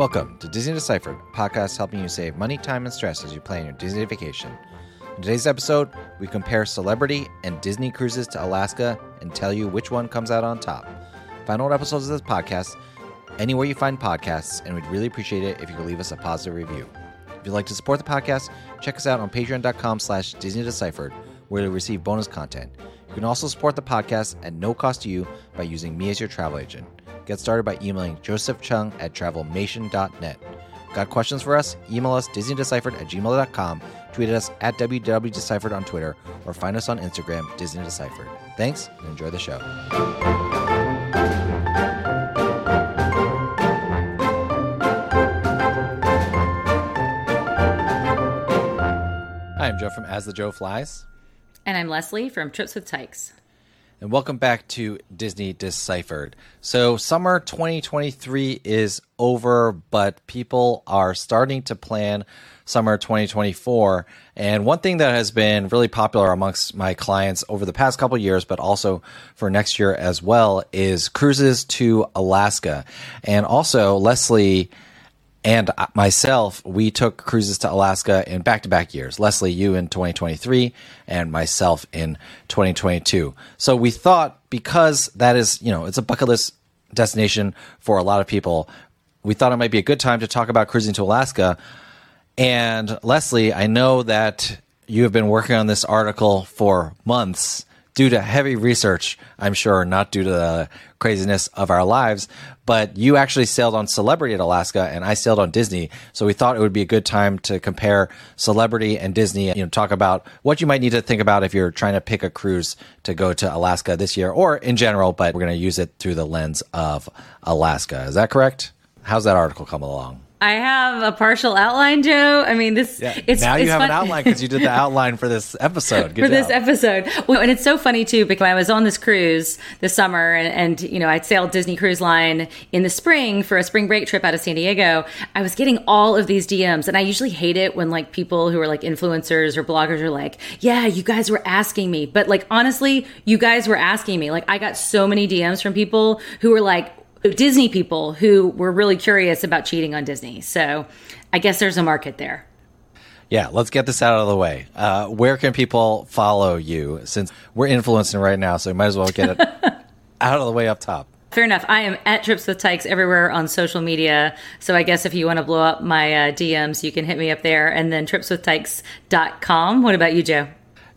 Welcome to Disney Deciphered, a podcast helping you save money, time, and stress as you plan your Disney vacation. In today's episode, we compare celebrity and Disney cruises to Alaska and tell you which one comes out on top. Find old episodes of this podcast anywhere you find podcasts, and we'd really appreciate it if you could leave us a positive review. If you'd like to support the podcast, check us out on patreon.com slash Disney where you'll receive bonus content. You can also support the podcast at no cost to you by using me as your travel agent. Get started by emailing Joseph Cheung at travelmation.net. Got questions for us? Email us disneydeciphered at gmail.com, tweet at us at www.deciphered on Twitter, or find us on Instagram, Disney Deciphered. Thanks and enjoy the show. Hi, I'm Joe from As the Joe Flies. And I'm Leslie from Trips with Tykes. And welcome back to Disney Deciphered. So, summer 2023 is over, but people are starting to plan summer 2024. And one thing that has been really popular amongst my clients over the past couple years, but also for next year as well, is cruises to Alaska. And also, Leslie and myself, we took cruises to Alaska in back to back years. Leslie, you in 2023, and myself in 2022. So we thought because that is, you know, it's a bucket list destination for a lot of people, we thought it might be a good time to talk about cruising to Alaska. And Leslie, I know that you have been working on this article for months due to heavy research, I'm sure, not due to the craziness of our lives. But you actually sailed on Celebrity at Alaska, and I sailed on Disney. So we thought it would be a good time to compare Celebrity and Disney. And you know, talk about what you might need to think about if you're trying to pick a cruise to go to Alaska this year, or in general. But we're going to use it through the lens of Alaska. Is that correct? How's that article come along? I have a partial outline, Joe. I mean, this yeah. it's now you it's have fun- an outline because you did the outline for this episode. Good for job. this episode. Well, and it's so funny too because I was on this cruise this summer, and, and you know I sailed Disney Cruise Line in the spring for a spring break trip out of San Diego. I was getting all of these DMs, and I usually hate it when like people who are like influencers or bloggers are like, "Yeah, you guys were asking me," but like honestly, you guys were asking me. Like I got so many DMs from people who were like, Disney people who were really curious about cheating on Disney. So I guess there's a market there. Yeah, let's get this out of the way. Uh, where can people follow you? Since we're influencing right now, so we might as well get it out of the way up top. Fair enough. I am at Trips with Tykes everywhere on social media. So I guess if you want to blow up my uh, DMs, you can hit me up there. And then tripswithtykes.com. What about you, Joe?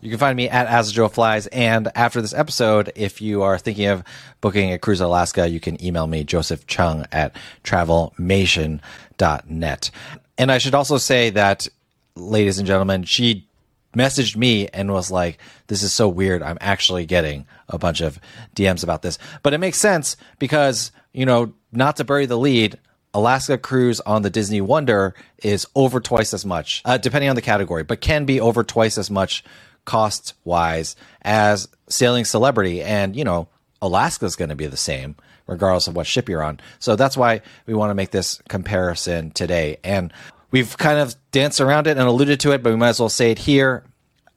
You can find me at As Joe Flies. And after this episode, if you are thinking of booking a cruise Alaska, you can email me, Joseph Cheung at travelmation.net. And I should also say that, ladies and gentlemen, she messaged me and was like, This is so weird. I'm actually getting a bunch of DMs about this. But it makes sense because, you know, not to bury the lead, Alaska cruise on the Disney Wonder is over twice as much, uh, depending on the category, but can be over twice as much cost wise as sailing celebrity. And, you know, Alaska's going to be the same regardless of what ship you're on. So that's why we want to make this comparison today. And we've kind of danced around it and alluded to it, but we might as well say it here.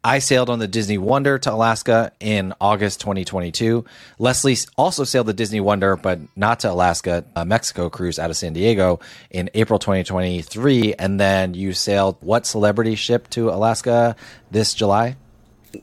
I sailed on the Disney Wonder to Alaska in August 2022. Leslie also sailed the Disney Wonder, but not to Alaska, a Mexico cruise out of San Diego in April 2023. And then you sailed what celebrity ship to Alaska this July?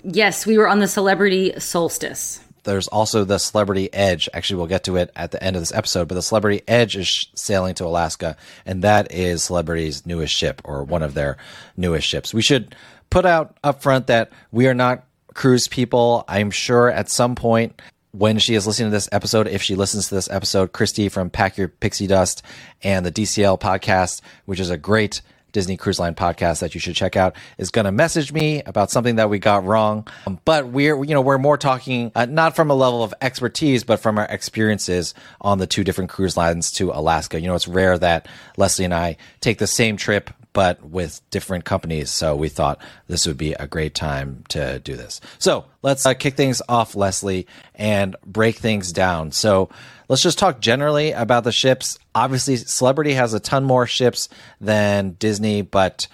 Yes, we were on the Celebrity Solstice. There's also the Celebrity Edge. Actually, we'll get to it at the end of this episode, but the Celebrity Edge is sailing to Alaska, and that is Celebrity's newest ship or one of their newest ships. We should put out up front that we are not cruise people. I'm sure at some point when she is listening to this episode, if she listens to this episode, Christy from Pack Your Pixie Dust and the DCL podcast, which is a great Disney Cruise Line podcast that you should check out is going to message me about something that we got wrong. Um, but we're, you know, we're more talking uh, not from a level of expertise, but from our experiences on the two different cruise lines to Alaska. You know, it's rare that Leslie and I take the same trip but with different companies. So we thought this would be a great time to do this. So let's uh, kick things off, Leslie, and break things down. So let's just talk generally about the ships. Obviously, Celebrity has a ton more ships than Disney, but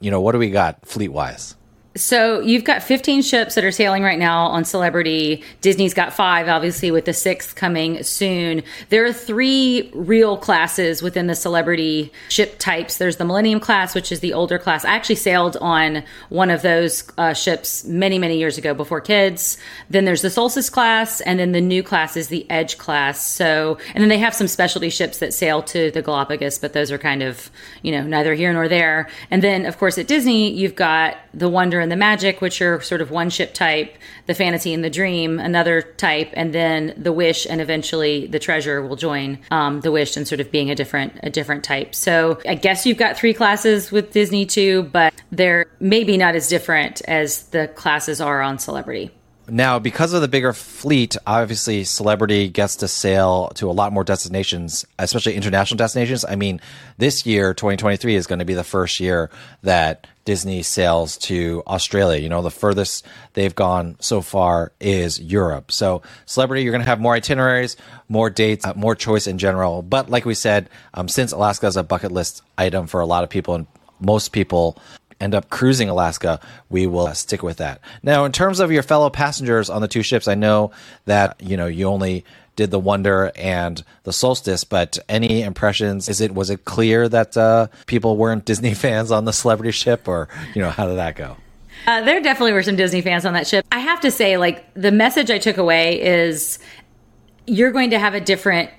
you know, what do we got fleet wise? So you've got 15 ships that are sailing right now on Celebrity. Disney's got five, obviously, with the sixth coming soon. There are three real classes within the Celebrity ship types. There's the Millennium class, which is the older class. I actually sailed on one of those uh, ships many, many years ago before kids. Then there's the Solstice class, and then the new class is the Edge class. So, and then they have some specialty ships that sail to the Galapagos, but those are kind of, you know, neither here nor there. And then, of course, at Disney, you've got the Wonder and the Magic, which are sort of one ship type, the Fantasy and the Dream, another type, and then the Wish and eventually the Treasure will join um, the Wish and sort of being a different a different type. So I guess you've got three classes with Disney too, but they're maybe not as different as the classes are on Celebrity. Now, because of the bigger fleet, obviously Celebrity gets to sail to a lot more destinations, especially international destinations. I mean, this year, 2023, is going to be the first year that Disney sails to Australia. You know, the furthest they've gone so far is Europe. So, Celebrity, you're going to have more itineraries, more dates, uh, more choice in general. But like we said, um, since Alaska is a bucket list item for a lot of people and most people end up cruising Alaska, we will stick with that. Now, in terms of your fellow passengers on the two ships, I know that you know you only did the Wonder and the Solstice, but any impressions? Is it was it clear that uh, people weren't Disney fans on the Celebrity ship, or you know how did that go? Uh, there definitely were some Disney fans on that ship. I have to say, like the message I took away is you're going to have a different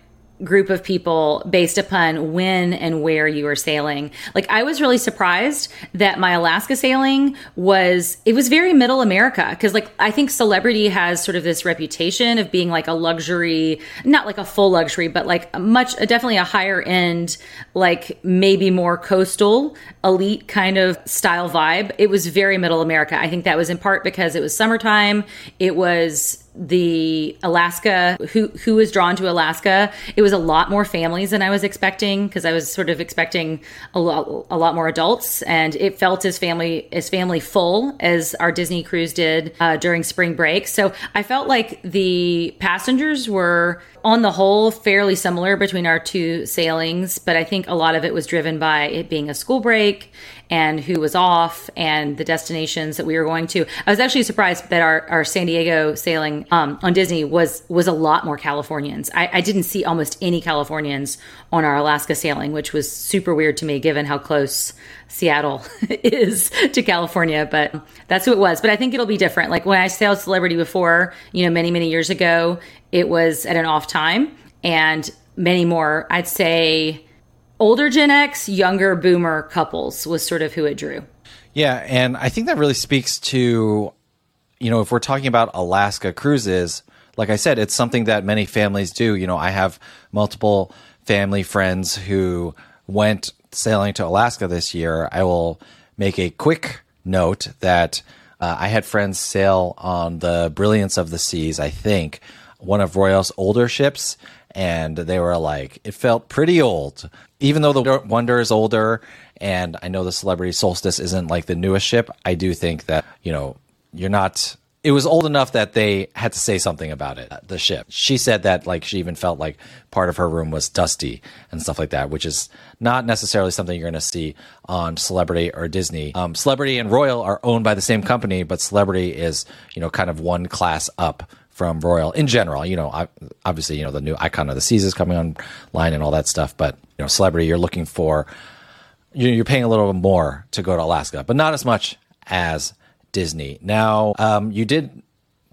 group of people based upon when and where you were sailing. Like I was really surprised that my Alaska sailing was it was very middle America because like I think celebrity has sort of this reputation of being like a luxury, not like a full luxury, but like much definitely a higher end like maybe more coastal elite kind of style vibe. It was very middle America. I think that was in part because it was summertime. It was the Alaska who who was drawn to Alaska. It was a lot more families than I was expecting because I was sort of expecting a lot a lot more adults, and it felt as family as family full as our Disney cruise did uh, during spring break. So I felt like the passengers were on the whole fairly similar between our two sailings, but I think a lot of it was driven by it being a school break and who was off and the destinations that we were going to. I was actually surprised that our, our San Diego sailing um, on Disney was was a lot more Californians. I, I didn't see almost any Californians on our Alaska sailing, which was super weird to me given how close Seattle is to California, but that's who it was. But I think it'll be different. Like when I sailed Celebrity before, you know, many, many years ago, it was at an off time and many more, I'd say older Gen X, younger boomer couples was sort of who it drew. Yeah, and I think that really speaks to, you know, if we're talking about Alaska cruises, like I said, it's something that many families do. You know, I have multiple family friends who went sailing to Alaska this year. I will make a quick note that uh, I had friends sail on the Brilliance of the Seas, I think, one of Royal's older ships, and they were like, it felt pretty old even though the Wonder is older, and I know the Celebrity Solstice isn't like the newest ship, I do think that you know you're not. It was old enough that they had to say something about it. The ship. She said that like she even felt like part of her room was dusty and stuff like that, which is not necessarily something you're going to see on Celebrity or Disney. Um, Celebrity and Royal are owned by the same company, but Celebrity is you know kind of one class up from Royal in general. You know, obviously, you know the new Icon of the Seas is coming online and all that stuff. But you know, celebrity, you're looking for you're paying a little bit more to go to Alaska, but not as much as Disney. Now, um, you did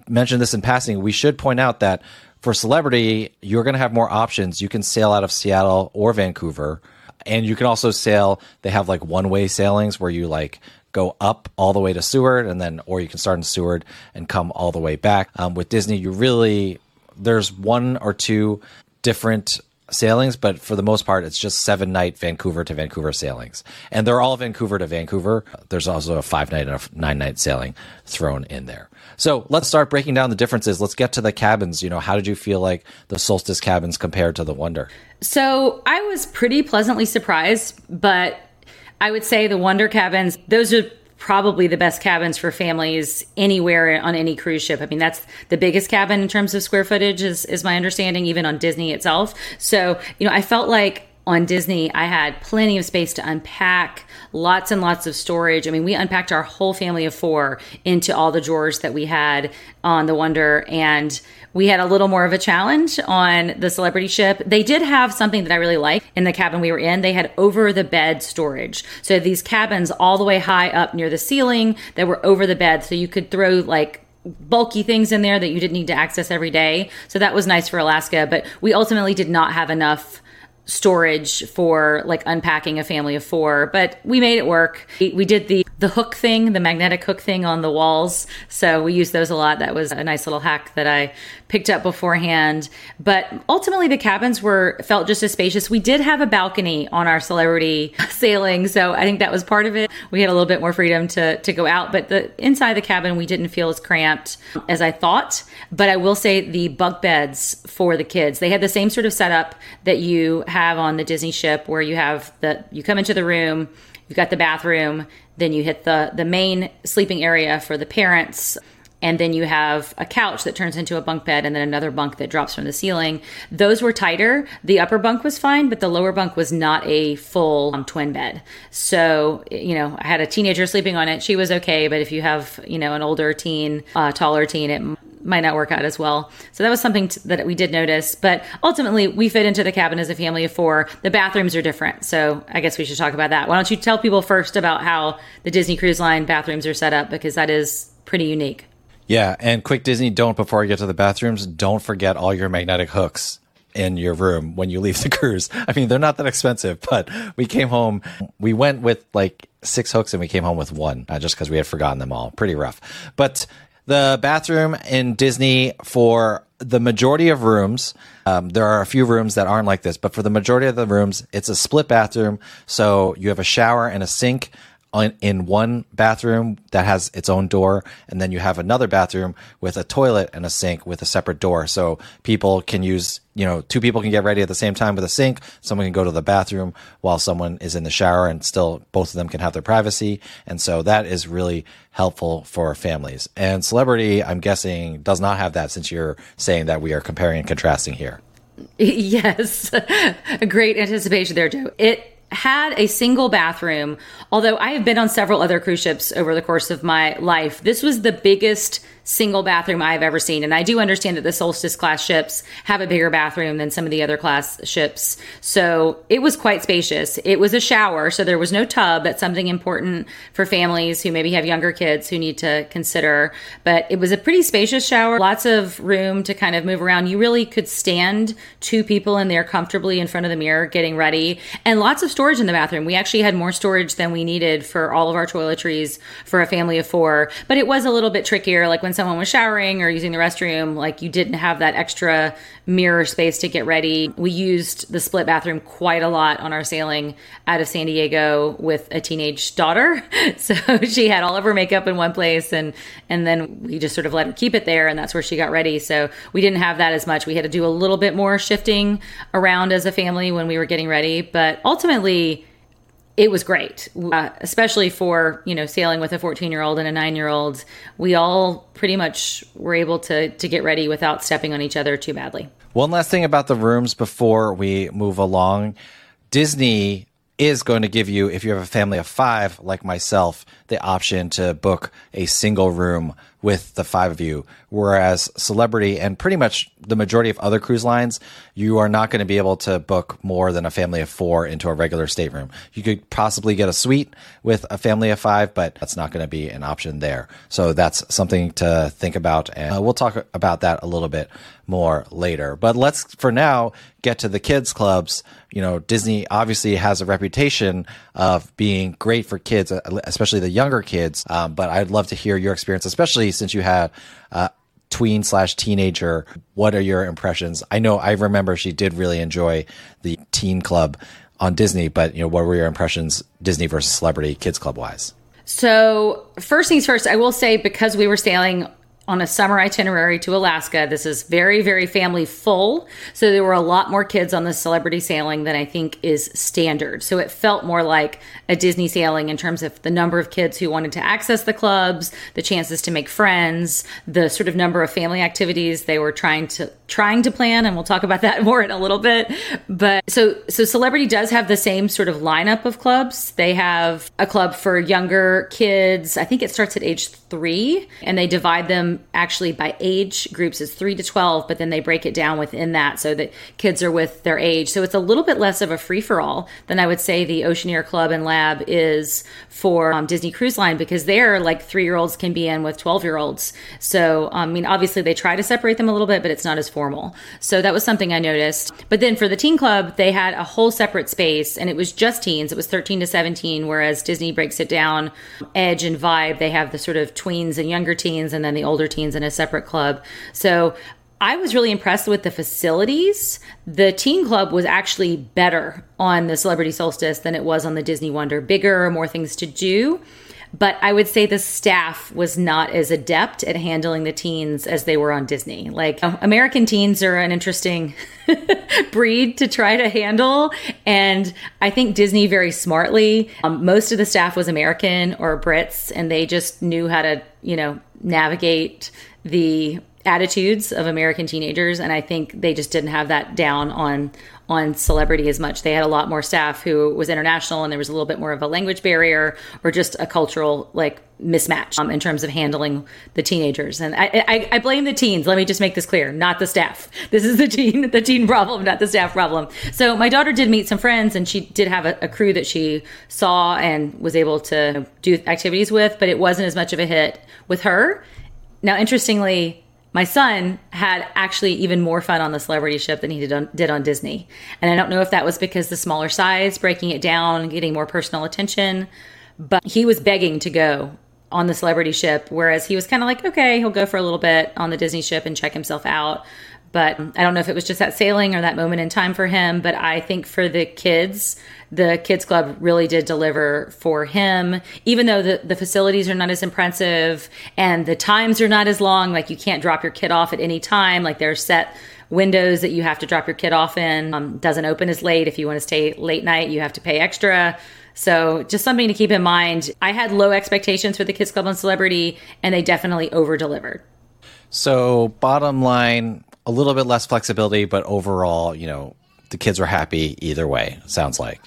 mention this in passing. We should point out that for celebrity, you're going to have more options. You can sail out of Seattle or Vancouver, and you can also sail. They have like one way sailings where you like go up all the way to Seward, and then or you can start in Seward and come all the way back. Um, with Disney, you really there's one or two different sailings, but for the most part, it's just seven night Vancouver to Vancouver sailings. And they're all Vancouver to Vancouver. There's also a five night and a nine night sailing thrown in there. So let's start breaking down the differences. Let's get to the cabins. You know, how did you feel like the Solstice cabins compared to the Wonder? So I was pretty pleasantly surprised, but I would say the Wonder cabins, those are probably the best cabins for families anywhere on any cruise ship. I mean, that's the biggest cabin in terms of square footage is, is my understanding, even on Disney itself. So, you know, I felt like on Disney, I had plenty of space to unpack, lots and lots of storage. I mean, we unpacked our whole family of four into all the drawers that we had on the Wonder, and we had a little more of a challenge on the celebrity ship. They did have something that I really liked in the cabin we were in. They had over the bed storage. So these cabins all the way high up near the ceiling that were over the bed. So you could throw like bulky things in there that you didn't need to access every day. So that was nice for Alaska, but we ultimately did not have enough storage for like unpacking a family of four but we made it work. We did the the hook thing the magnetic hook thing on the walls so we used those a lot. That was a nice little hack that i picked up beforehand. But ultimately the cabins were felt just as spacious. We did have a balcony on our celebrity sailing so i think that was part of it. We had a little bit more freedom to to go out but the inside the cabin we didn't feel as cramped as i thought. But i will say the bunk beds for the kids they had the same sort of setup that you have on the Disney ship where you have the you come into the room, you've got the bathroom, then you hit the the main sleeping area for the parents and then you have a couch that turns into a bunk bed and then another bunk that drops from the ceiling. Those were tighter. The upper bunk was fine, but the lower bunk was not a full um, twin bed. So, you know, I had a teenager sleeping on it. She was okay, but if you have, you know, an older teen, uh, taller teen, it might not work out as well. So that was something t- that we did notice. But ultimately, we fit into the cabin as a family of four. The bathrooms are different. So I guess we should talk about that. Why don't you tell people first about how the Disney Cruise Line bathrooms are set up? Because that is pretty unique. Yeah. And quick Disney, don't, before I get to the bathrooms, don't forget all your magnetic hooks in your room when you leave the cruise. I mean, they're not that expensive, but we came home, we went with like six hooks and we came home with one uh, just because we had forgotten them all. Pretty rough. But the bathroom in Disney for the majority of rooms, um, there are a few rooms that aren't like this, but for the majority of the rooms, it's a split bathroom. So you have a shower and a sink in one bathroom that has its own door, and then you have another bathroom with a toilet and a sink with a separate door. So people can use, you know, two people can get ready at the same time with a sink. Someone can go to the bathroom while someone is in the shower, and still both of them can have their privacy. And so that is really helpful for families. And celebrity, I'm guessing, does not have that since you're saying that we are comparing and contrasting here. Yes, great anticipation there, Joe. It had a single bathroom, although I have been on several other cruise ships over the course of my life. This was the biggest single bathroom I've ever seen. And I do understand that the Solstice class ships have a bigger bathroom than some of the other class ships. So it was quite spacious. It was a shower, so there was no tub. That's something important for families who maybe have younger kids who need to consider. But it was a pretty spacious shower, lots of room to kind of move around. You really could stand two people in there comfortably in front of the mirror getting ready, and lots of storage in the bathroom. We actually had more storage than we needed for all of our toiletries for a family of four, but it was a little bit trickier. Like when someone was showering or using the restroom, like you didn't have that extra mirror space to get ready. We used the split bathroom quite a lot on our sailing out of San Diego with a teenage daughter. So she had all of her makeup in one place and and then we just sort of let her keep it there and that's where she got ready. So we didn't have that as much. We had to do a little bit more shifting around as a family when we were getting ready, but ultimately it was great, uh, especially for you know sailing with a 14 year old and a nine year old. We all pretty much were able to to get ready without stepping on each other too badly. One last thing about the rooms before we move along, Disney is going to give you, if you have a family of five like myself, the option to book a single room with the five of you. Whereas Celebrity and pretty much the majority of other cruise lines, you are not going to be able to book more than a family of four into a regular stateroom. You could possibly get a suite with a family of five, but that's not going to be an option there. So that's something to think about. And uh, we'll talk about that a little bit more later. But let's, for now, get to the kids clubs. You know, Disney obviously has a reputation of being great for kids, especially the younger kids. Um, but I'd love to hear your experience, especially since you had uh, tween slash teenager. What are your impressions? I know I remember she did really enjoy the teen club on Disney, but you know, what were your impressions Disney versus Celebrity Kids Club wise? So, first things first, I will say because we were sailing on a summer itinerary to Alaska. This is very, very family full. So there were a lot more kids on the celebrity sailing than I think is standard. So it felt more like a Disney sailing in terms of the number of kids who wanted to access the clubs, the chances to make friends, the sort of number of family activities they were trying to trying to plan and we'll talk about that more in a little bit. But so so celebrity does have the same sort of lineup of clubs. They have a club for younger kids. I think it starts at age 3 and they divide them actually by age groups is 3 to 12 but then they break it down within that so that kids are with their age. So it's a little bit less of a free for all than i would say the oceaneer club and lab is for um, disney cruise line because there like three year olds can be in with 12 year olds so um, i mean obviously they try to separate them a little bit but it's not as formal. So that was something i noticed. But then for the teen club they had a whole separate space and it was just teens. It was 13 to 17 whereas disney breaks it down edge and vibe they have the sort of tweens and younger teens and then the older older teens in a separate club. So I was really impressed with the facilities. The teen club was actually better on the Celebrity Solstice than it was on the Disney Wonder. Bigger, more things to do. But I would say the staff was not as adept at handling the teens as they were on Disney. Like American teens are an interesting breed to try to handle. And I think Disney very smartly, um, most of the staff was American or Brits, and they just knew how to, you know, navigate the attitudes of American teenagers, and I think they just didn't have that down on on celebrity as much. They had a lot more staff who was international, and there was a little bit more of a language barrier or just a cultural like mismatch um, in terms of handling the teenagers. And I, I, I, blame the teens. Let me just make this clear, not the staff. This is the teen the teen problem, not the staff problem. So my daughter did meet some friends, and she did have a, a crew that she saw and was able to do activities with, but it wasn't as much of a hit with her. Now, interestingly, my son had actually even more fun on the celebrity ship than he did on, did on Disney. And I don't know if that was because the smaller size, breaking it down, getting more personal attention, but he was begging to go on the celebrity ship, whereas he was kind of like, okay, he'll go for a little bit on the Disney ship and check himself out. But I don't know if it was just that sailing or that moment in time for him. But I think for the kids, the kids club really did deliver for him, even though the, the facilities are not as impressive and the times are not as long. Like you can't drop your kid off at any time. Like there's set windows that you have to drop your kid off in. Um, doesn't open as late. If you want to stay late night, you have to pay extra. So just something to keep in mind. I had low expectations for the Kids Club on Celebrity, and they definitely over delivered. So bottom line, a little bit less flexibility, but overall, you know, the kids were happy either way. Sounds like.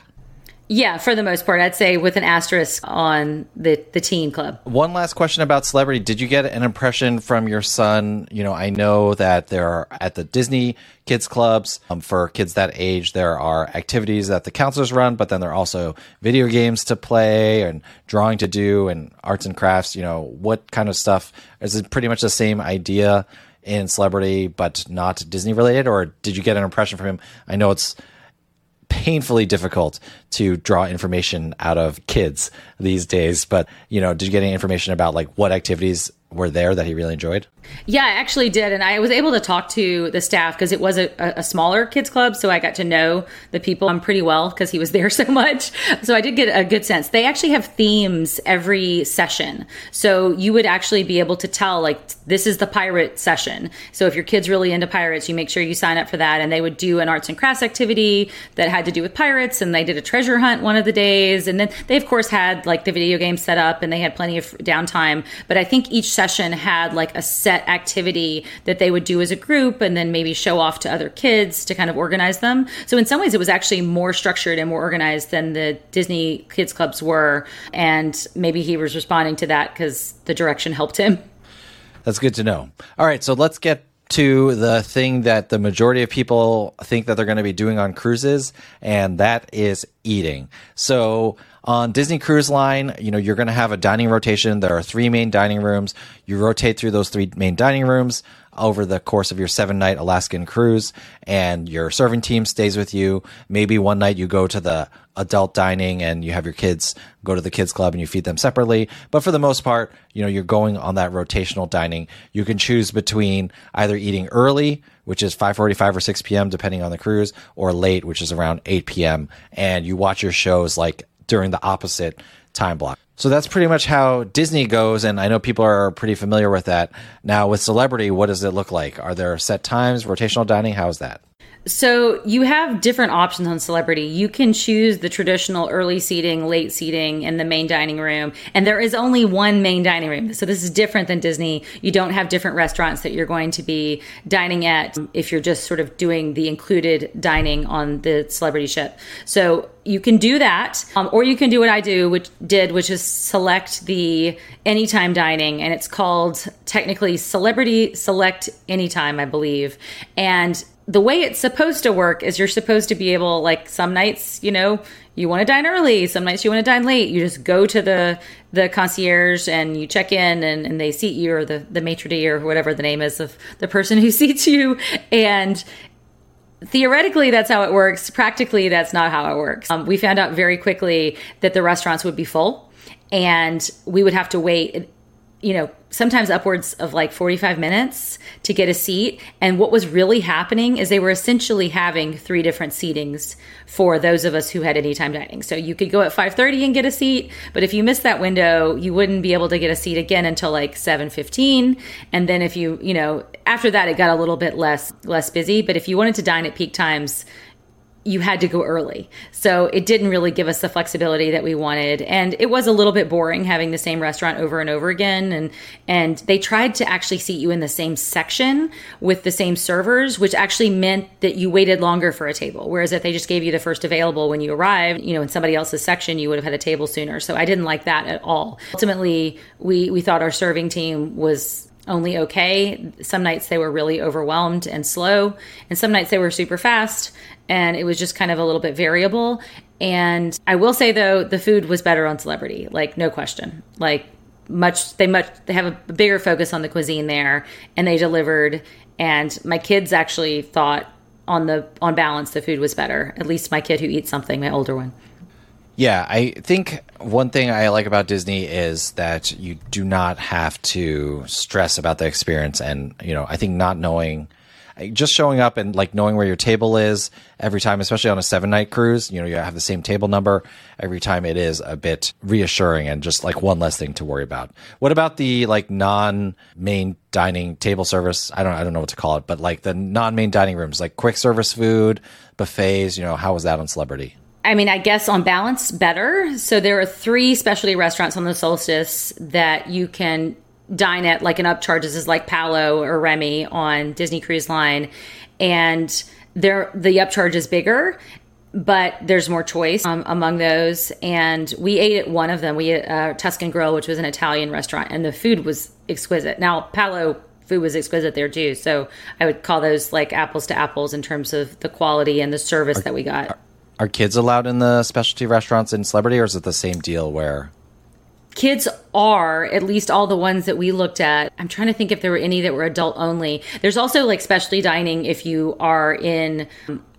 Yeah, for the most part, I'd say with an asterisk on the the teen club. One last question about celebrity: Did you get an impression from your son? You know, I know that there are at the Disney kids clubs um, for kids that age. There are activities that the counselors run, but then there are also video games to play and drawing to do and arts and crafts. You know, what kind of stuff is it? Pretty much the same idea in celebrity, but not Disney related, or did you get an impression from him? I know it's painfully difficult to draw information out of kids these days. But you know, did you get any information about like what activities were there that he really enjoyed? Yeah, I actually did. And I was able to talk to the staff because it was a, a, smaller kids club. So I got to know the people um, pretty well because he was there so much. So I did get a good sense. They actually have themes every session. So you would actually be able to tell, like, this is the pirate session. So if your kid's really into pirates, you make sure you sign up for that. And they would do an arts and crafts activity that had to do with pirates. And they did a treasure hunt one of the days. And then they, of course, had like the video game set up and they had plenty of downtime. But I think each session had like a set activity that they would do as a group and then maybe show off to other kids to kind of organize them. So in some ways, it was actually more structured and more organized than the Disney kids clubs were. And maybe he was responding to that because the direction helped him. That's good to know. All right, so let's get to the thing that the majority of people think that they're going to be doing on cruises, and that is eating. So on Disney Cruise Line, you know, you're going to have a dining rotation. There are three main dining rooms. You rotate through those three main dining rooms over the course of your seven night Alaskan cruise, and your serving team stays with you. Maybe one night you go to the adult dining and you have your kids go to the kids club and you feed them separately. But for the most part, you know, you're going on that rotational dining. You can choose between either eating early, which is 5:45 or 6 p.m. depending on the cruise, or late, which is around 8 p.m. and you watch your shows like during the opposite time block. So that's pretty much how Disney goes, and I know people are pretty familiar with that. Now, with Celebrity, what does it look like? Are there set times, rotational dining? How is that? So you have different options on Celebrity. You can choose the traditional early seating, late seating, and the main dining room. And there is only one main dining room. So this is different than Disney. You don't have different restaurants that you're going to be dining at if you're just sort of doing the included dining on the Celebrity ship. So you can do that, um, or you can do what I do, which did, which is select the anytime dining, and it's called technically Celebrity Select Anytime, I believe. And the way it's supposed to work is you're supposed to be able like some nights you know you want to dine early some nights you want to dine late. You just go to the the concierge and you check in and, and they seat you or the the maitre d or whatever the name is of the person who seats you. And theoretically that's how it works. Practically that's not how it works. Um, we found out very quickly that the restaurants would be full and we would have to wait you know, sometimes upwards of like 45 minutes to get a seat. And what was really happening is they were essentially having three different seatings for those of us who had anytime dining. So you could go at 5:30 and get a seat, but if you missed that window, you wouldn't be able to get a seat again until like 7:15. And then if you, you know, after that it got a little bit less less busy, but if you wanted to dine at peak times, you had to go early. So it didn't really give us the flexibility that we wanted. And it was a little bit boring having the same restaurant over and over again. And and they tried to actually seat you in the same section with the same servers, which actually meant that you waited longer for a table. Whereas if they just gave you the first available when you arrived, you know, in somebody else's section, you would have had a table sooner. So I didn't like that at all. Ultimately, we we thought our serving team was only okay. Some nights they were really overwhelmed and slow, and some nights they were super fast and it was just kind of a little bit variable. And I will say though, the food was better on Celebrity, like no question. Like much, they much they have a bigger focus on the cuisine there, and they delivered. And my kids actually thought on the on balance the food was better. At least my kid who eats something, my older one. Yeah, I think one thing I like about Disney is that you do not have to stress about the experience, and you know, I think not knowing just showing up and like knowing where your table is every time, especially on a seven night cruise, you know, you have the same table number every time. It is a bit reassuring and just like one less thing to worry about. What about the like non main dining table service? I don't, I don't know what to call it, but like the non main dining rooms, like quick service food, buffets, you know, how was that on Celebrity? I mean, I guess on balance, better. So there are three specialty restaurants on the Solstice that you can dine at like an upcharges is like Palo or Remy on Disney Cruise Line, and there the upcharge is bigger. But there's more choice um, among those, and we ate at one of them. We ate uh, Tuscan Grille, which was an Italian restaurant, and the food was exquisite. Now Palo food was exquisite there too, so I would call those like apples to apples in terms of the quality and the service are, that we got. Are, are kids allowed in the specialty restaurants in Celebrity, or is it the same deal where kids are at least all the ones that we looked at i'm trying to think if there were any that were adult only. There's also like specialty dining if you are in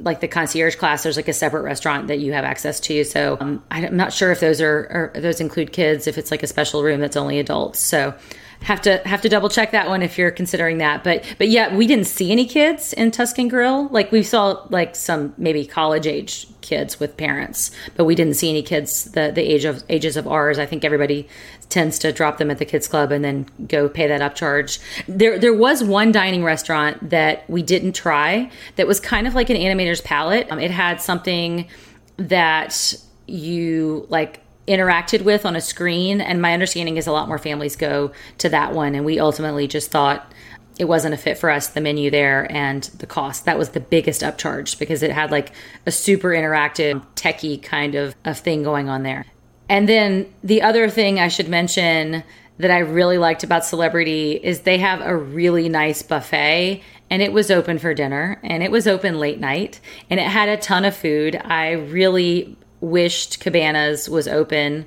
like the concierge class there's like a separate restaurant that you have access to. So um, i'm not sure if those are, those include kids if it's like a special room that's only adults. So have to have to double check that one if you're considering that. But but yeah, we didn't see any kids in Tuscan Grille. Like we saw like some maybe college age kids with parents, but we didn't see any kids the the age of ages of ours. I think everybody tends to drop them at the kids club and then go pay that upcharge. There there was one dining restaurant that we didn't try that was kind of like an animator's palette. Um, it had something that you like interacted with on a screen. And my understanding is a lot more families go to that one. And we ultimately just thought it wasn't a fit for us, the menu there and the cost. That was the biggest upcharge because it had like a super interactive, techie kind of, of thing going on there. And then the other thing I should mention that I really liked about Celebrity is they have a really nice buffet and it was open for dinner and it was open late night and it had a ton of food. I really wished Cabanas was open,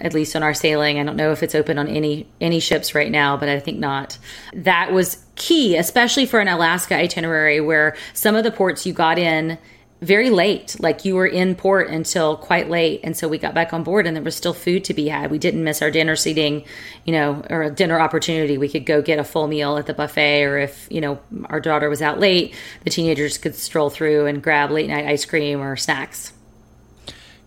at least on our sailing. I don't know if it's open on any any ships right now, but I think not. That was key, especially for an Alaska itinerary where some of the ports you got in very late. Like you were in port until quite late. And so we got back on board and there was still food to be had. We didn't miss our dinner seating, you know, or a dinner opportunity. We could go get a full meal at the buffet, or if, you know, our daughter was out late, the teenagers could stroll through and grab late night ice cream or snacks.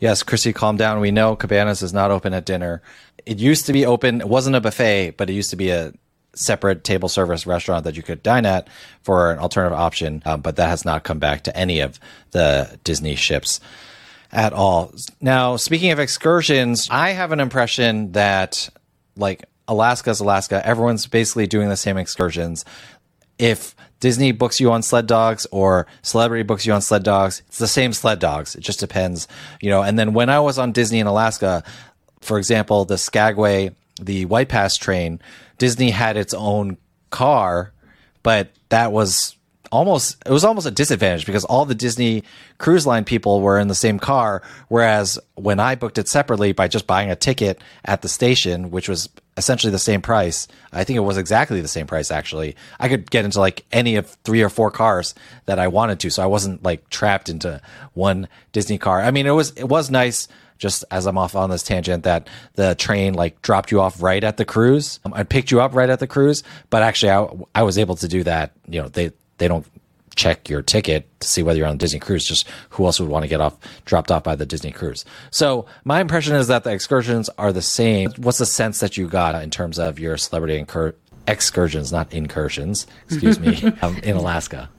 Yes, Chrissy, calm down. We know Cabanas is not open at dinner. It used to be open. It wasn't a buffet, but it used to be a separate table service restaurant that you could dine at for an alternative option, um, but that has not come back to any of the Disney ships at all. Now, speaking of excursions, I have an impression that like Alaska's Alaska, everyone's basically doing the same excursions. If Disney books you on sled dogs or celebrity books you on sled dogs, it's the same sled dogs. It just depends, you know. And then when I was on Disney in Alaska, for example, the Skagway, the White Pass train, Disney had its own car, but that was almost it was almost a disadvantage because all the Disney cruise line people were in the same car whereas when I booked it separately by just buying a ticket at the station which was essentially the same price I think it was exactly the same price actually I could get into like any of three or four cars that I wanted to so I wasn't like trapped into one Disney car I mean it was it was nice just as I'm off on this tangent, that the train like dropped you off right at the cruise. Um, I picked you up right at the cruise, but actually I, I was able to do that. You know, they, they don't check your ticket to see whether you're on Disney cruise. Just who else would want to get off dropped off by the Disney cruise? So my impression is that the excursions are the same. What's the sense that you got in terms of your celebrity incur- excursions, not incursions? Excuse me, um, in Alaska.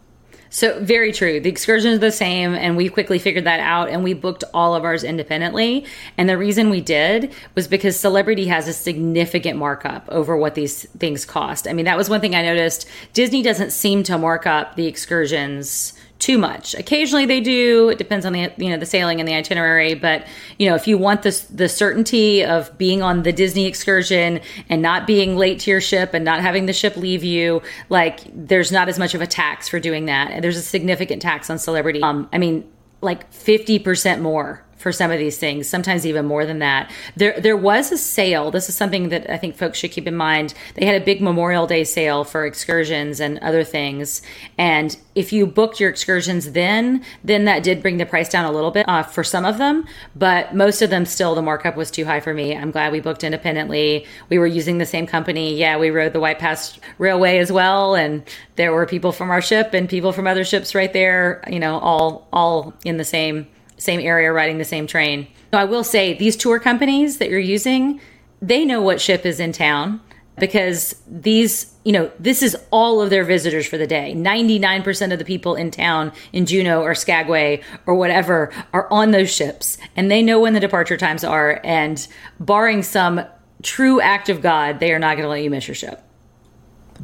So very true. The excursions are the same, and we quickly figured that out, and we booked all of ours independently. And the reason we did was because Celebrity has a significant markup over what these things cost. I mean, that was one thing I noticed. Disney doesn't seem to mark up the excursions too much. Occasionally they do. It depends on the you know the sailing and the itinerary. But you know if you want this the certainty of being on the Disney excursion and not being late to your ship and not having the ship leave you, like there's not as much of a tax for doing that. And there's a significant tax on celebrity. Um, I mean like fifty percent more for some of these things, sometimes even more than that. There there was a sale. This is something that I think folks should keep in mind. They had a big Memorial Day sale for excursions and other things. And if you booked your excursions then, then that did bring the price down a little bit uh, for some of them, but most of them still the markup was too high for me. I'm glad we booked independently. We were using the same company. Yeah, we rode the White Pass Railway as well, and there were people from our ship and people from other ships right there. You know, all all in the same same area riding the same train. So I will say these tour companies that you're using, they know what ship is in town because these, you know, this is all of their visitors for the day. 99% of the people in town in Juneau or Skagway or whatever are on those ships and they know when the departure times are. And barring some true act of God, they are not going to let you miss your ship.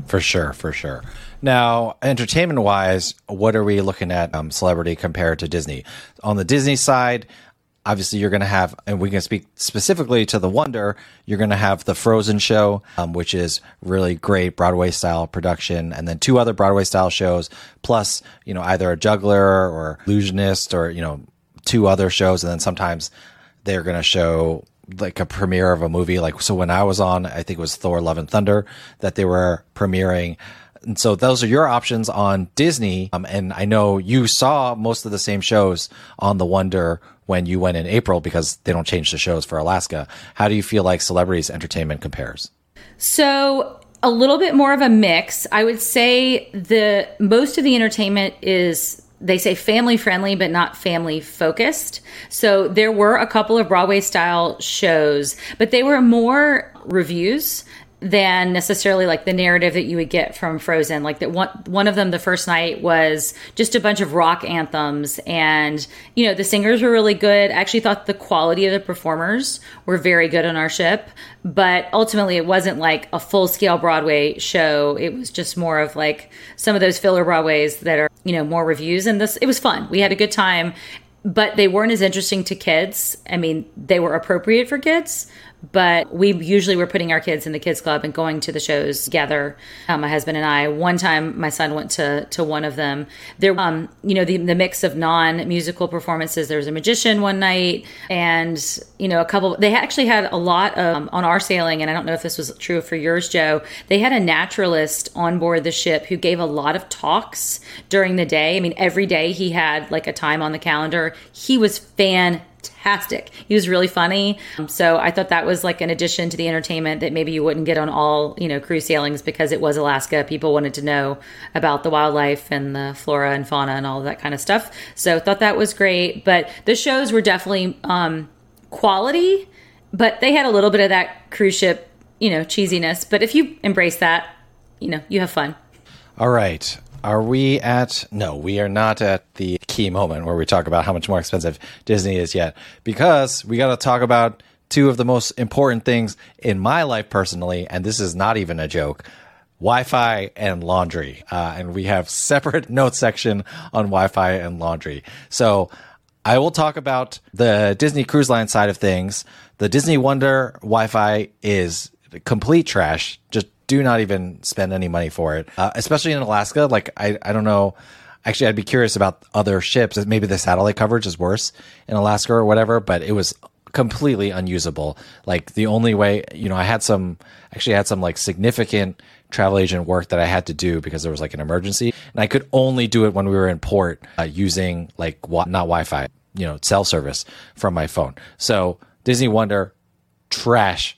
For sure, for sure. Now, entertainment wise, what are we looking at um, celebrity compared to Disney? On the Disney side, obviously you're going to have, and we can speak specifically to the Wonder, you're going to have the Frozen show, um, which is really great Broadway style production, and then two other Broadway style shows, plus, you know, either a juggler or illusionist or, you know, two other shows. And then sometimes they're going to show like a premiere of a movie. Like, so when I was on, I think it was Thor Love and Thunder that they were premiering. And so those are your options on Disney. Um, and I know you saw most of the same shows on the Wonder when you went in April because they don't change the shows for Alaska. How do you feel like celebrities entertainment compares? So a little bit more of a mix. I would say the most of the entertainment is they say family friendly but not family focused. So there were a couple of Broadway style shows, but they were more revues than necessarily like the narrative that you would get from Frozen. Like that one one of them the first night was just a bunch of rock anthems and you know the singers were really good. I actually thought the quality of the performers were very good on our ship, but ultimately it wasn't like a full-scale Broadway show. It was just more of like some of those filler Broadways that are, you know, more revues and this it was fun. We had a good time but they weren't as interesting to kids. I mean, they were appropriate for kids, but we usually were putting our kids in the kids club and going to the shows together. Um, my husband and I. One time, my son went to to one of them. There, um, you know, the the mix of non musical performances. There was a magician one night, and you know, a couple. They actually had a lot of, um, on our sailing, and I don't know if this was true for yours, Joe. They had a naturalist on board the ship who gave a lot of talks during the day. I mean, every day he had like a time on the calendar. He was fantastic fantastic. He was really funny. So I thought that was like an addition to the entertainment that maybe you wouldn't get on all, you know, cruise sailings because it was Alaska. People wanted to know about the wildlife and the flora and fauna and all that kind of stuff. So thought that was great. But the shows were definitely um, quality, but they had a little bit of that cruise ship, you know, cheesiness. But if you embrace that, you know, you have fun. All right. Are we at? No, we are not at the key moment where we talk about how much more expensive Disney is yet, because we got to talk about two of the most important things in my life personally, and this is not even a joke. Wi-Fi and laundry, uh, and we have separate note section on Wi-Fi and laundry. So I will talk about the Disney Cruise Line side of things. The Disney Wonder Wi-Fi is complete trash. Just do not even spend any money for it, uh, especially in Alaska. Like, I, I don't know. Actually, I'd be curious about other ships. Maybe the satellite coverage is worse in Alaska or whatever, but it was completely unusable. Like the only way, you know, I had some, actually I had some like significant travel agent work that I had to do because there was like an emergency and I could only do it when we were in port uh, using like not Wi-Fi, you know, cell service from my phone. So Disney Wonder, trash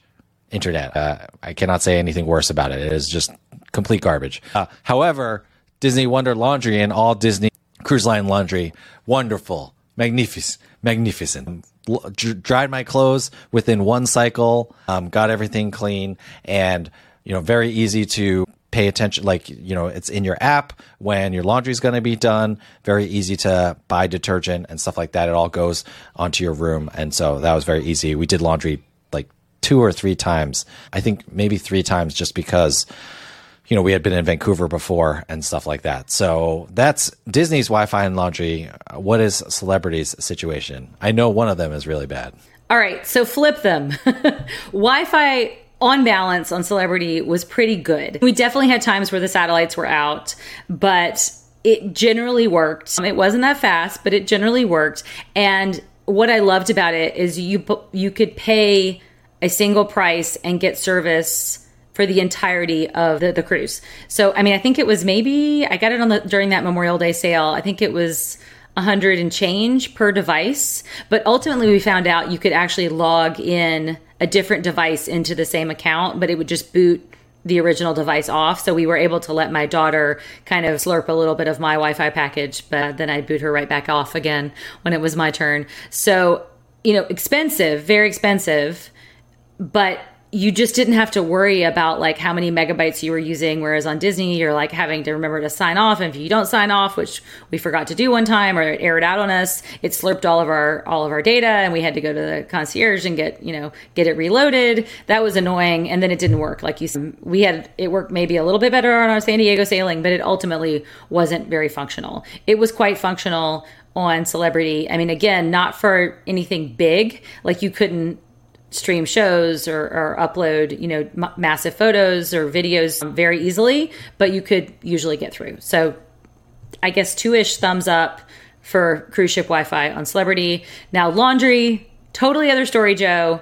internet. Uh, I cannot say anything worse about it. It is just complete garbage. Uh, however, Disney Wonder Laundry and all Disney Cruise Line laundry, wonderful, magnificent, magnificent. L- dried my clothes within one cycle, um, got everything clean, and you know, very easy to pay attention. Like you know, it's in your app when your laundry is going to be done. Very easy to buy detergent and stuff like that. It all goes onto your room, and so that was very easy. We did laundry two or three times. I think maybe three times just because you know, we had been in Vancouver before and stuff like that. So that's Disney's Wi Fi and laundry. What is celebrities' situation? I know one of them is really bad. All right. So flip them. wi Fi on balance on celebrity was pretty good. We definitely had times where the satellites were out, but it generally worked. Um, it wasn't that fast, but it generally worked. And what I loved about it is you you could pay a single price and get service for the entirety of the, the cruise. So, I mean, I think it was maybe I got it on the during that Memorial Day sale. I think it was a hundred and change per device. But ultimately, we found out you could actually log in a different device into the same account, but it would just boot the original device off. So we were able to let my daughter kind of slurp a little bit of my Wi Fi package, but then I'd boot her right back off again when it was my turn. So, you know, expensive, very expensive but you just didn't have to worry about like how many megabytes you were using whereas on disney you're like having to remember to sign off and if you don't sign off which we forgot to do one time or it aired out on us it slurped all of our all of our data and we had to go to the concierge and get you know get it reloaded. That was annoying and then it didn't work. Like you said we had it worked maybe a little bit better on our san diego sailing but it ultimately wasn't very functional. It was quite functional on celebrity. I mean again not for anything big. Like you couldn't stream shows or, or upload, you know, m- massive photos or videos very easily, but you could usually get through. So I guess two ish thumbs up for cruise ship Wi Fi on Celebrity. Now, laundry, totally other story, Joe.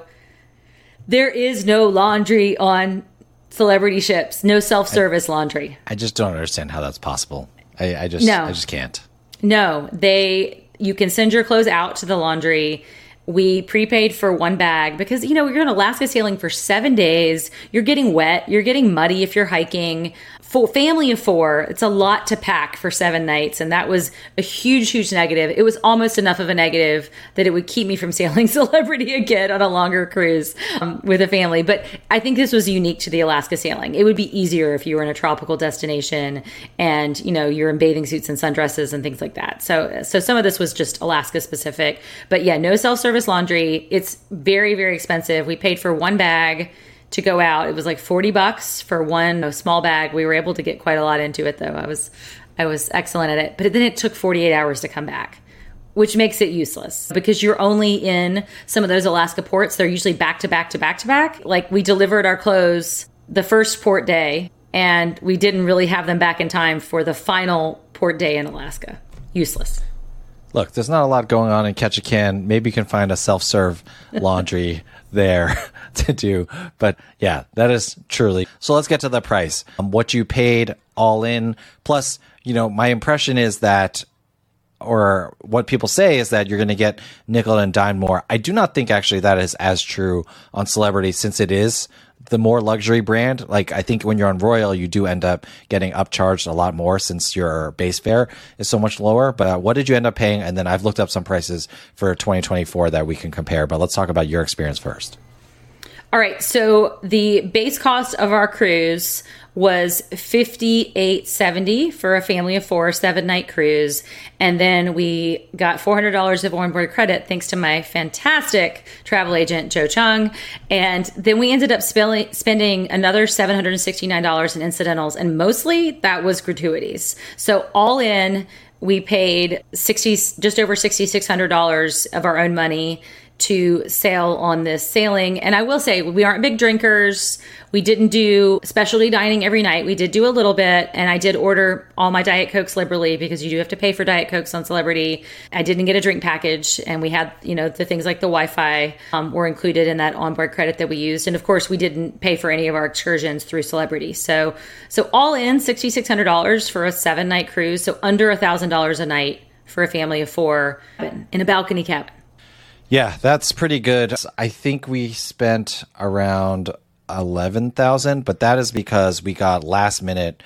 There is no laundry on celebrity ships, no self service laundry. I just don't understand how that's possible. I, I just, no. I just can't. No, they, you can send your clothes out to the laundry we prepaid for one bag because, you know, you're in Alaska sailing for seven days. You're getting wet. You're getting muddy if you're hiking for family of four, it's a lot to pack for seven nights. And that was a huge, huge negative. It was almost enough of a negative that it would keep me from sailing celebrity again on a longer cruise um, with a family. But I think this was unique to the Alaska sailing. It would be easier if you were in a tropical destination and, you know, you're in bathing suits and sundresses and things like that. So, so some of this was just Alaska specific. But yeah, no self service laundry. It's very, very expensive. We paid for one bag to go out. It was like 40 bucks for one small bag. We were able to get quite a lot into it though. I was I was excellent at it. But then it took 48 hours to come back, which makes it useless because you're only in some of those Alaska ports. They're usually back to back to back to back. Like we delivered our clothes the first port day and we didn't really have them back in time for the final port day in Alaska. Useless. Look, there's not a lot going on in Ketchikan. Maybe you can find a self serve laundry there to do. But yeah, that is truly. So let's get to the price. Um, what you paid all in. Plus, you know, my impression is that or what people say is that you're going to get nickel and dime more. I do not think actually that is as true on celebrity since it is the more luxury brand. Like I think when you're on Royal, you do end up getting upcharged a lot more since your base fare is so much lower. But uh, what did you end up paying? And then I've looked up some prices for 2024 that we can compare. But let's talk about your experience first. All right. So the base cost of our cruise was fifty eight seventy for a family of four, seven night cruise, and then we got four hundred dollars of onboard credit thanks to my fantastic travel agent Joe Cheung, and then we ended up spending spending another seven hundred and sixty nine dollars in incidentals, and mostly that was gratuities. So all in we paid 60 just over $6600 of our own money to sail on this sailing. And I will say, we aren't big drinkers. We didn't do specialty dining every night. We did do a little bit, and I did order all my Diet Cokes liberally because you do have to pay for Diet Cokes on Celebrity. I didn't get a drink package, and we had, you know, the things like the Wi Fi um, were included in that onboard credit that we used. And of course, we didn't pay for any of our excursions through Celebrity. So, so all in, $6,600 for a seven night cruise. So under a $1,000 a night for a family of four in a balcony cabin. Yeah, that's pretty good. I think we spent around 11,000, but that is because we got last minute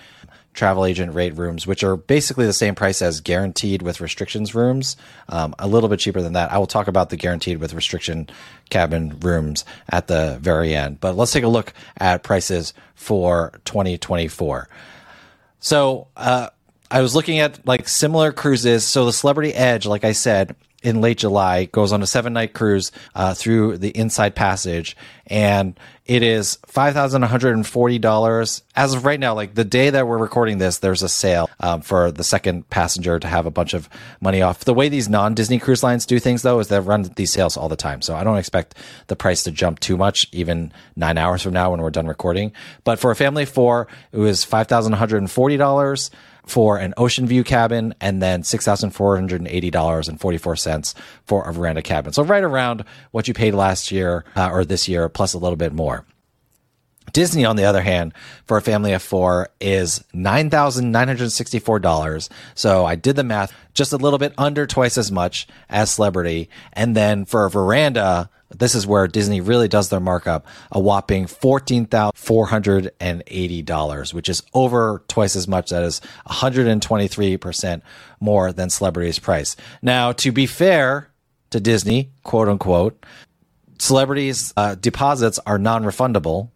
travel agent rate rooms, which are basically the same price as guaranteed with restrictions rooms, um, a little bit cheaper than that. I will talk about the guaranteed with restriction cabin rooms at the very end, but let's take a look at prices for 2024. So, uh, I was looking at like similar cruises. So the Celebrity Edge, like I said, in late July, goes on a seven night cruise uh, through the Inside Passage, and it is five thousand one hundred and forty dollars as of right now. Like the day that we're recording this, there's a sale um, for the second passenger to have a bunch of money off. The way these non Disney cruise lines do things, though, is they run these sales all the time. So I don't expect the price to jump too much, even nine hours from now when we're done recording. But for a family of four, it was five thousand one hundred and forty dollars for an ocean view cabin and then $6,480.44 for a veranda cabin. So right around what you paid last year uh, or this year plus a little bit more. Disney, on the other hand, for a family of four is $9,964. So I did the math, just a little bit under twice as much as Celebrity. And then for a veranda, this is where Disney really does their markup, a whopping $14,480, which is over twice as much. That is 123% more than Celebrity's price. Now, to be fair to Disney, quote unquote, Celebrity's uh, deposits are non refundable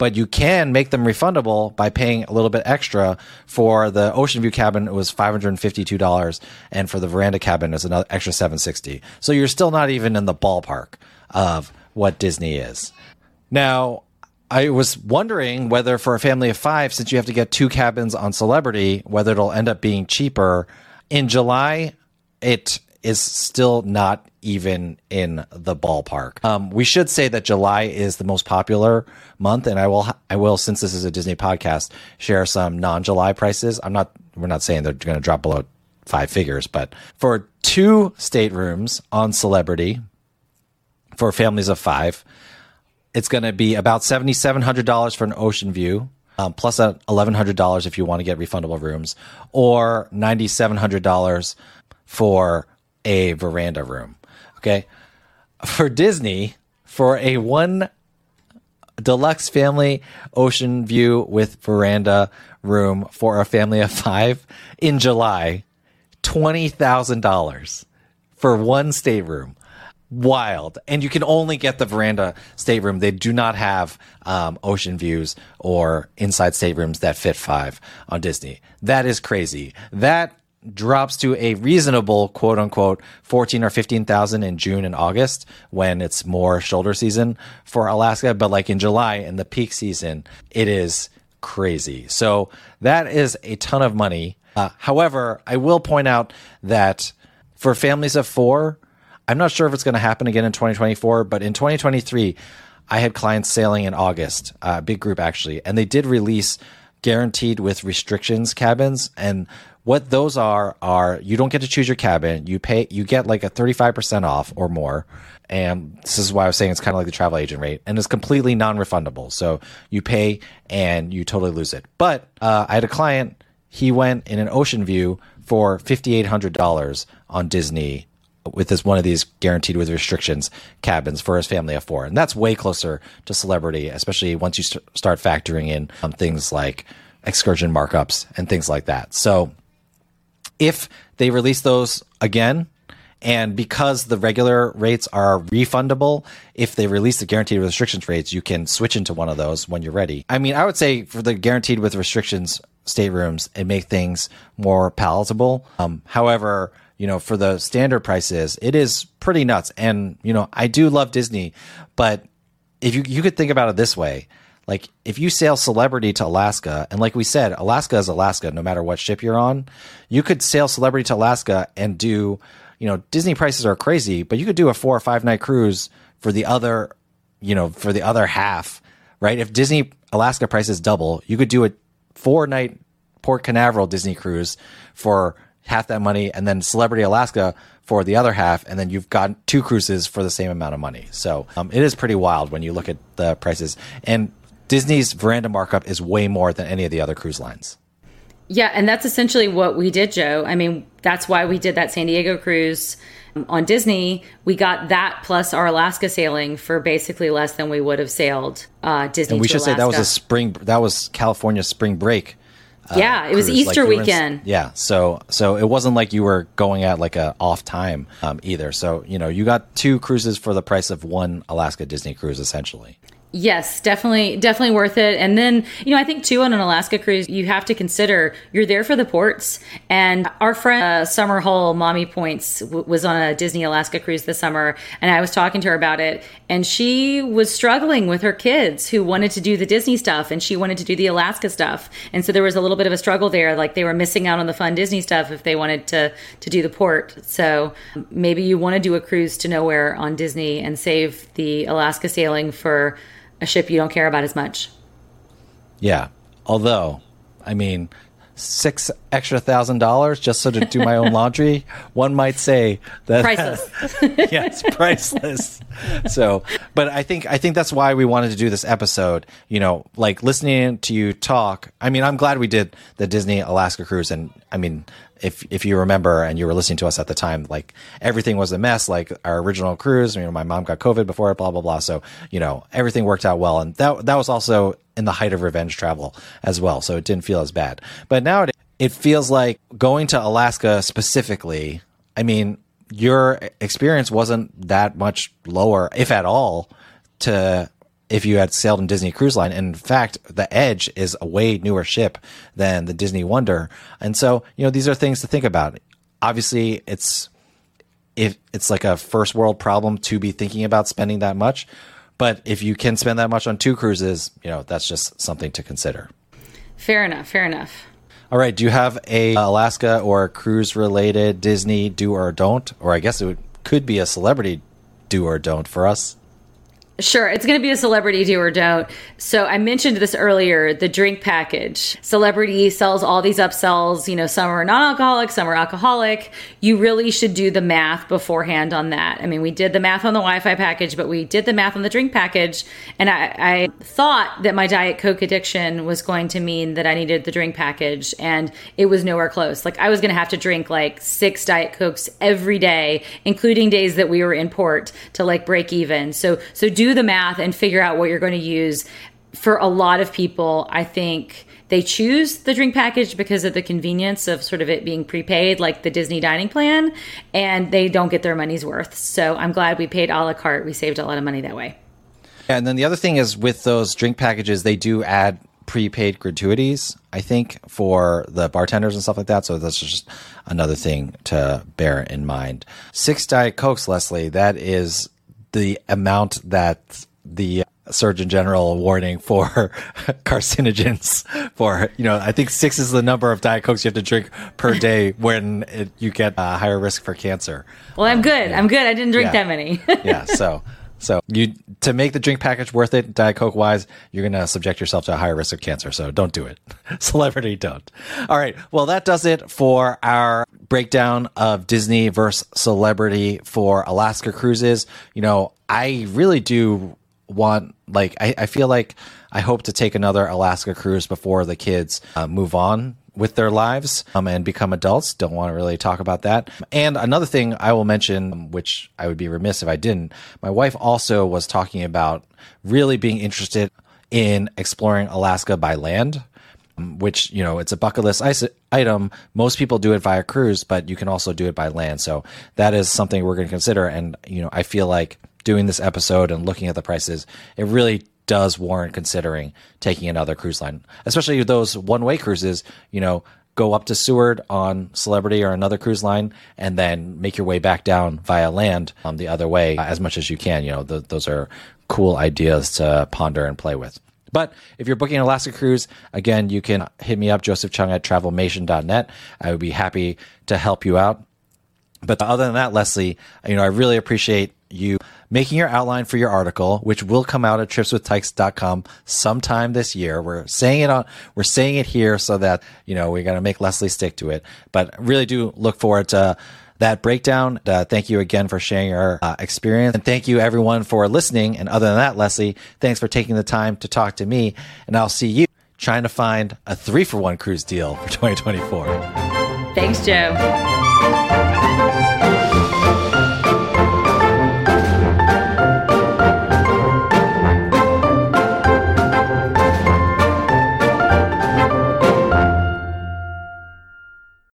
but you can make them refundable by paying a little bit extra. For the Ocean View cabin, it was five hundred and for the veranda cabin, it's another extra seven sixty. So you're still not even in the ballpark of what Disney is. Now, I was wondering whether for a family of five, since you have to get two cabins on Celebrity, whether it'll end up being cheaper. In July, it is still not even in the ballpark. Um, we should say that July is the most popular month, and I will, I will, since this is a Disney podcast, share some non-July prices. I'm not, we're not saying they're going to drop below five figures, but for two staterooms on Celebrity, for families of five, it's going to be about $7,700 for an ocean view. Um, plus $1,100 if you want to get refundable rooms, or $9,700 for a veranda room. Okay. For Disney, for a one deluxe family ocean view with veranda room for a family of five in July, $20,000 for one stateroom. Wild. And you can only get the veranda stateroom. They do not have um, ocean views or inside staterooms that fit five on Disney. That is crazy. That drops to a reasonable quote unquote 14 or 15,000 in June and August when it's more shoulder season for Alaska. But like in July in the peak season, it is crazy. So that is a ton of money. Uh, however, I will point out that for families of four, I'm not sure if it's going to happen again in 2024, but in 2023, I had clients sailing in August, a uh, big group actually, and they did release guaranteed with restrictions cabins. And what those are are you don't get to choose your cabin. You pay, you get like a 35% off or more. And this is why I was saying it's kind of like the travel agent rate and it's completely non refundable. So you pay and you totally lose it. But uh, I had a client, he went in an ocean view for $5,800 on Disney with this one of these guaranteed with restrictions cabins for his family of four, and that's way closer to celebrity, especially once you st- start factoring in um, things like excursion markups and things like that. So, if they release those again, and because the regular rates are refundable, if they release the guaranteed with restrictions rates, you can switch into one of those when you're ready. I mean, I would say for the guaranteed with restrictions staterooms, it make things more palatable. Um, however, you know, for the standard prices, it is pretty nuts. And, you know, I do love Disney, but if you, you could think about it this way, like if you sail celebrity to Alaska, and like we said, Alaska is Alaska, no matter what ship you're on, you could sail celebrity to Alaska and do, you know, Disney prices are crazy, but you could do a four or five night cruise for the other, you know, for the other half, right? If Disney Alaska prices double, you could do a four night Port Canaveral Disney cruise for half that money, and then Celebrity Alaska for the other half, and then you've got two cruises for the same amount of money. So um, it is pretty wild when you look at the prices. And Disney's veranda markup is way more than any of the other cruise lines. Yeah, and that's essentially what we did, Joe. I mean, that's why we did that San Diego cruise um, on Disney. We got that plus our Alaska sailing for basically less than we would have sailed uh, Disney. And we should Alaska. say that was a spring. That was California spring break yeah, it was cruise. Easter like weekend. In, yeah, so so it wasn't like you were going at like a off time um, either. So you know you got two cruises for the price of one Alaska Disney cruise essentially. Yes, definitely, definitely worth it. And then, you know, I think too on an Alaska cruise, you have to consider you're there for the ports. And our friend uh, Summer Hull, Mommy Points, w- was on a Disney Alaska cruise this summer, and I was talking to her about it, and she was struggling with her kids who wanted to do the Disney stuff, and she wanted to do the Alaska stuff, and so there was a little bit of a struggle there, like they were missing out on the fun Disney stuff if they wanted to to do the port. So maybe you want to do a cruise to nowhere on Disney and save the Alaska sailing for a ship you don't care about as much. Yeah. Although, I mean, six extra thousand dollars just so to do my own laundry, one might say that priceless. yes, priceless. so, but I think I think that's why we wanted to do this episode. You know, like listening to you talk. I mean, I'm glad we did the Disney Alaska cruise, and I mean, if if you remember and you were listening to us at the time, like everything was a mess. Like our original cruise, you know, my mom got COVID before it, blah blah blah. So you know, everything worked out well, and that that was also in the height of revenge travel as well. So it didn't feel as bad. But now it, it feels like going to Alaska specifically. I mean, your experience wasn't that much lower, if at all, to if you had sailed in Disney Cruise Line. And in fact, the Edge is a way newer ship than the Disney Wonder. And so, you know, these are things to think about. Obviously, it's if it's like a first world problem to be thinking about spending that much. But if you can spend that much on two cruises, you know, that's just something to consider. Fair enough. Fair enough. All right. Do you have a uh, Alaska or cruise related Disney do or don't? Or I guess it would, could be a celebrity do or don't for us. Sure, it's going to be a celebrity do or don't. So I mentioned this earlier, the drink package. Celebrity sells all these upsells, you know, some are non-alcoholic, some are alcoholic. You really should do the math beforehand on that. I mean, we did the math on the Wi-Fi package, but we did the math on the drink package. And I, I thought that my Diet Coke addiction was going to mean that I needed the drink package and it was nowhere close. Like I was going to have to drink like six Diet Cokes every day, including days that we were in port to like break even. So, so do the math and figure out what you're going to use. For a lot of people, I think they choose the drink package because of the convenience of sort of it being prepaid, like the Disney dining plan, and they don't get their money's worth. So I'm glad we paid a la carte. We saved a lot of money that way. And then the other thing is with those drink packages, they do add prepaid gratuities, I think, for the bartenders and stuff like that. So that's just another thing to bear in mind. Six Diet Cokes, Leslie, that is the amount that the uh, Surgeon General warning for carcinogens. For you know, I think six is the number of Diet Cokes you have to drink per day when it, you get a higher risk for cancer. Well, I'm good. I'm good. I didn't drink Yeah. that many. yeah. So, so you to make the drink package worth it, Diet Coke wise, you're to subject yourself to a higher risk of cancer. So don't do it. Celebrity don't. All right. Well, that does it for our breakdown of Disney versus celebrity for Alaska cruises. You know, I really do want like I, I feel like I hope to take another Alaska cruise before the kids uh, move on with their lives um, and become adults. Don't want to really talk about that. And another thing I will mention, which I would be remiss if I didn't, my wife also was talking about really being interested in exploring Alaska by land which you know it's a bucket list item. Most people do it via cruise, but you can also do it by land. So that is something we're going to consider. And you know, I feel like doing this episode and looking at the prices, it really does warrant considering taking another cruise line, especially those one-way cruises. You know, go up to Seward on Celebrity or another cruise line, and then make your way back down via land um, the other way as much as you can. You know, th- those are cool ideas to ponder and play with. But if you're booking an Alaska cruise, again, you can hit me up, Joseph Cheung at travelmation.net. I would be happy to help you out. But other than that, Leslie, you know, I really appreciate you making your outline for your article, which will come out at tripswithtykes.com sometime this year. We're saying it on, we're saying it here so that, you know, we're going to make Leslie stick to it. But really do look forward to that breakdown. Uh, thank you again for sharing your uh, experience. And thank you everyone for listening. And other than that, Leslie, thanks for taking the time to talk to me. And I'll see you trying to find a three for one cruise deal for 2024. Thanks, Joe.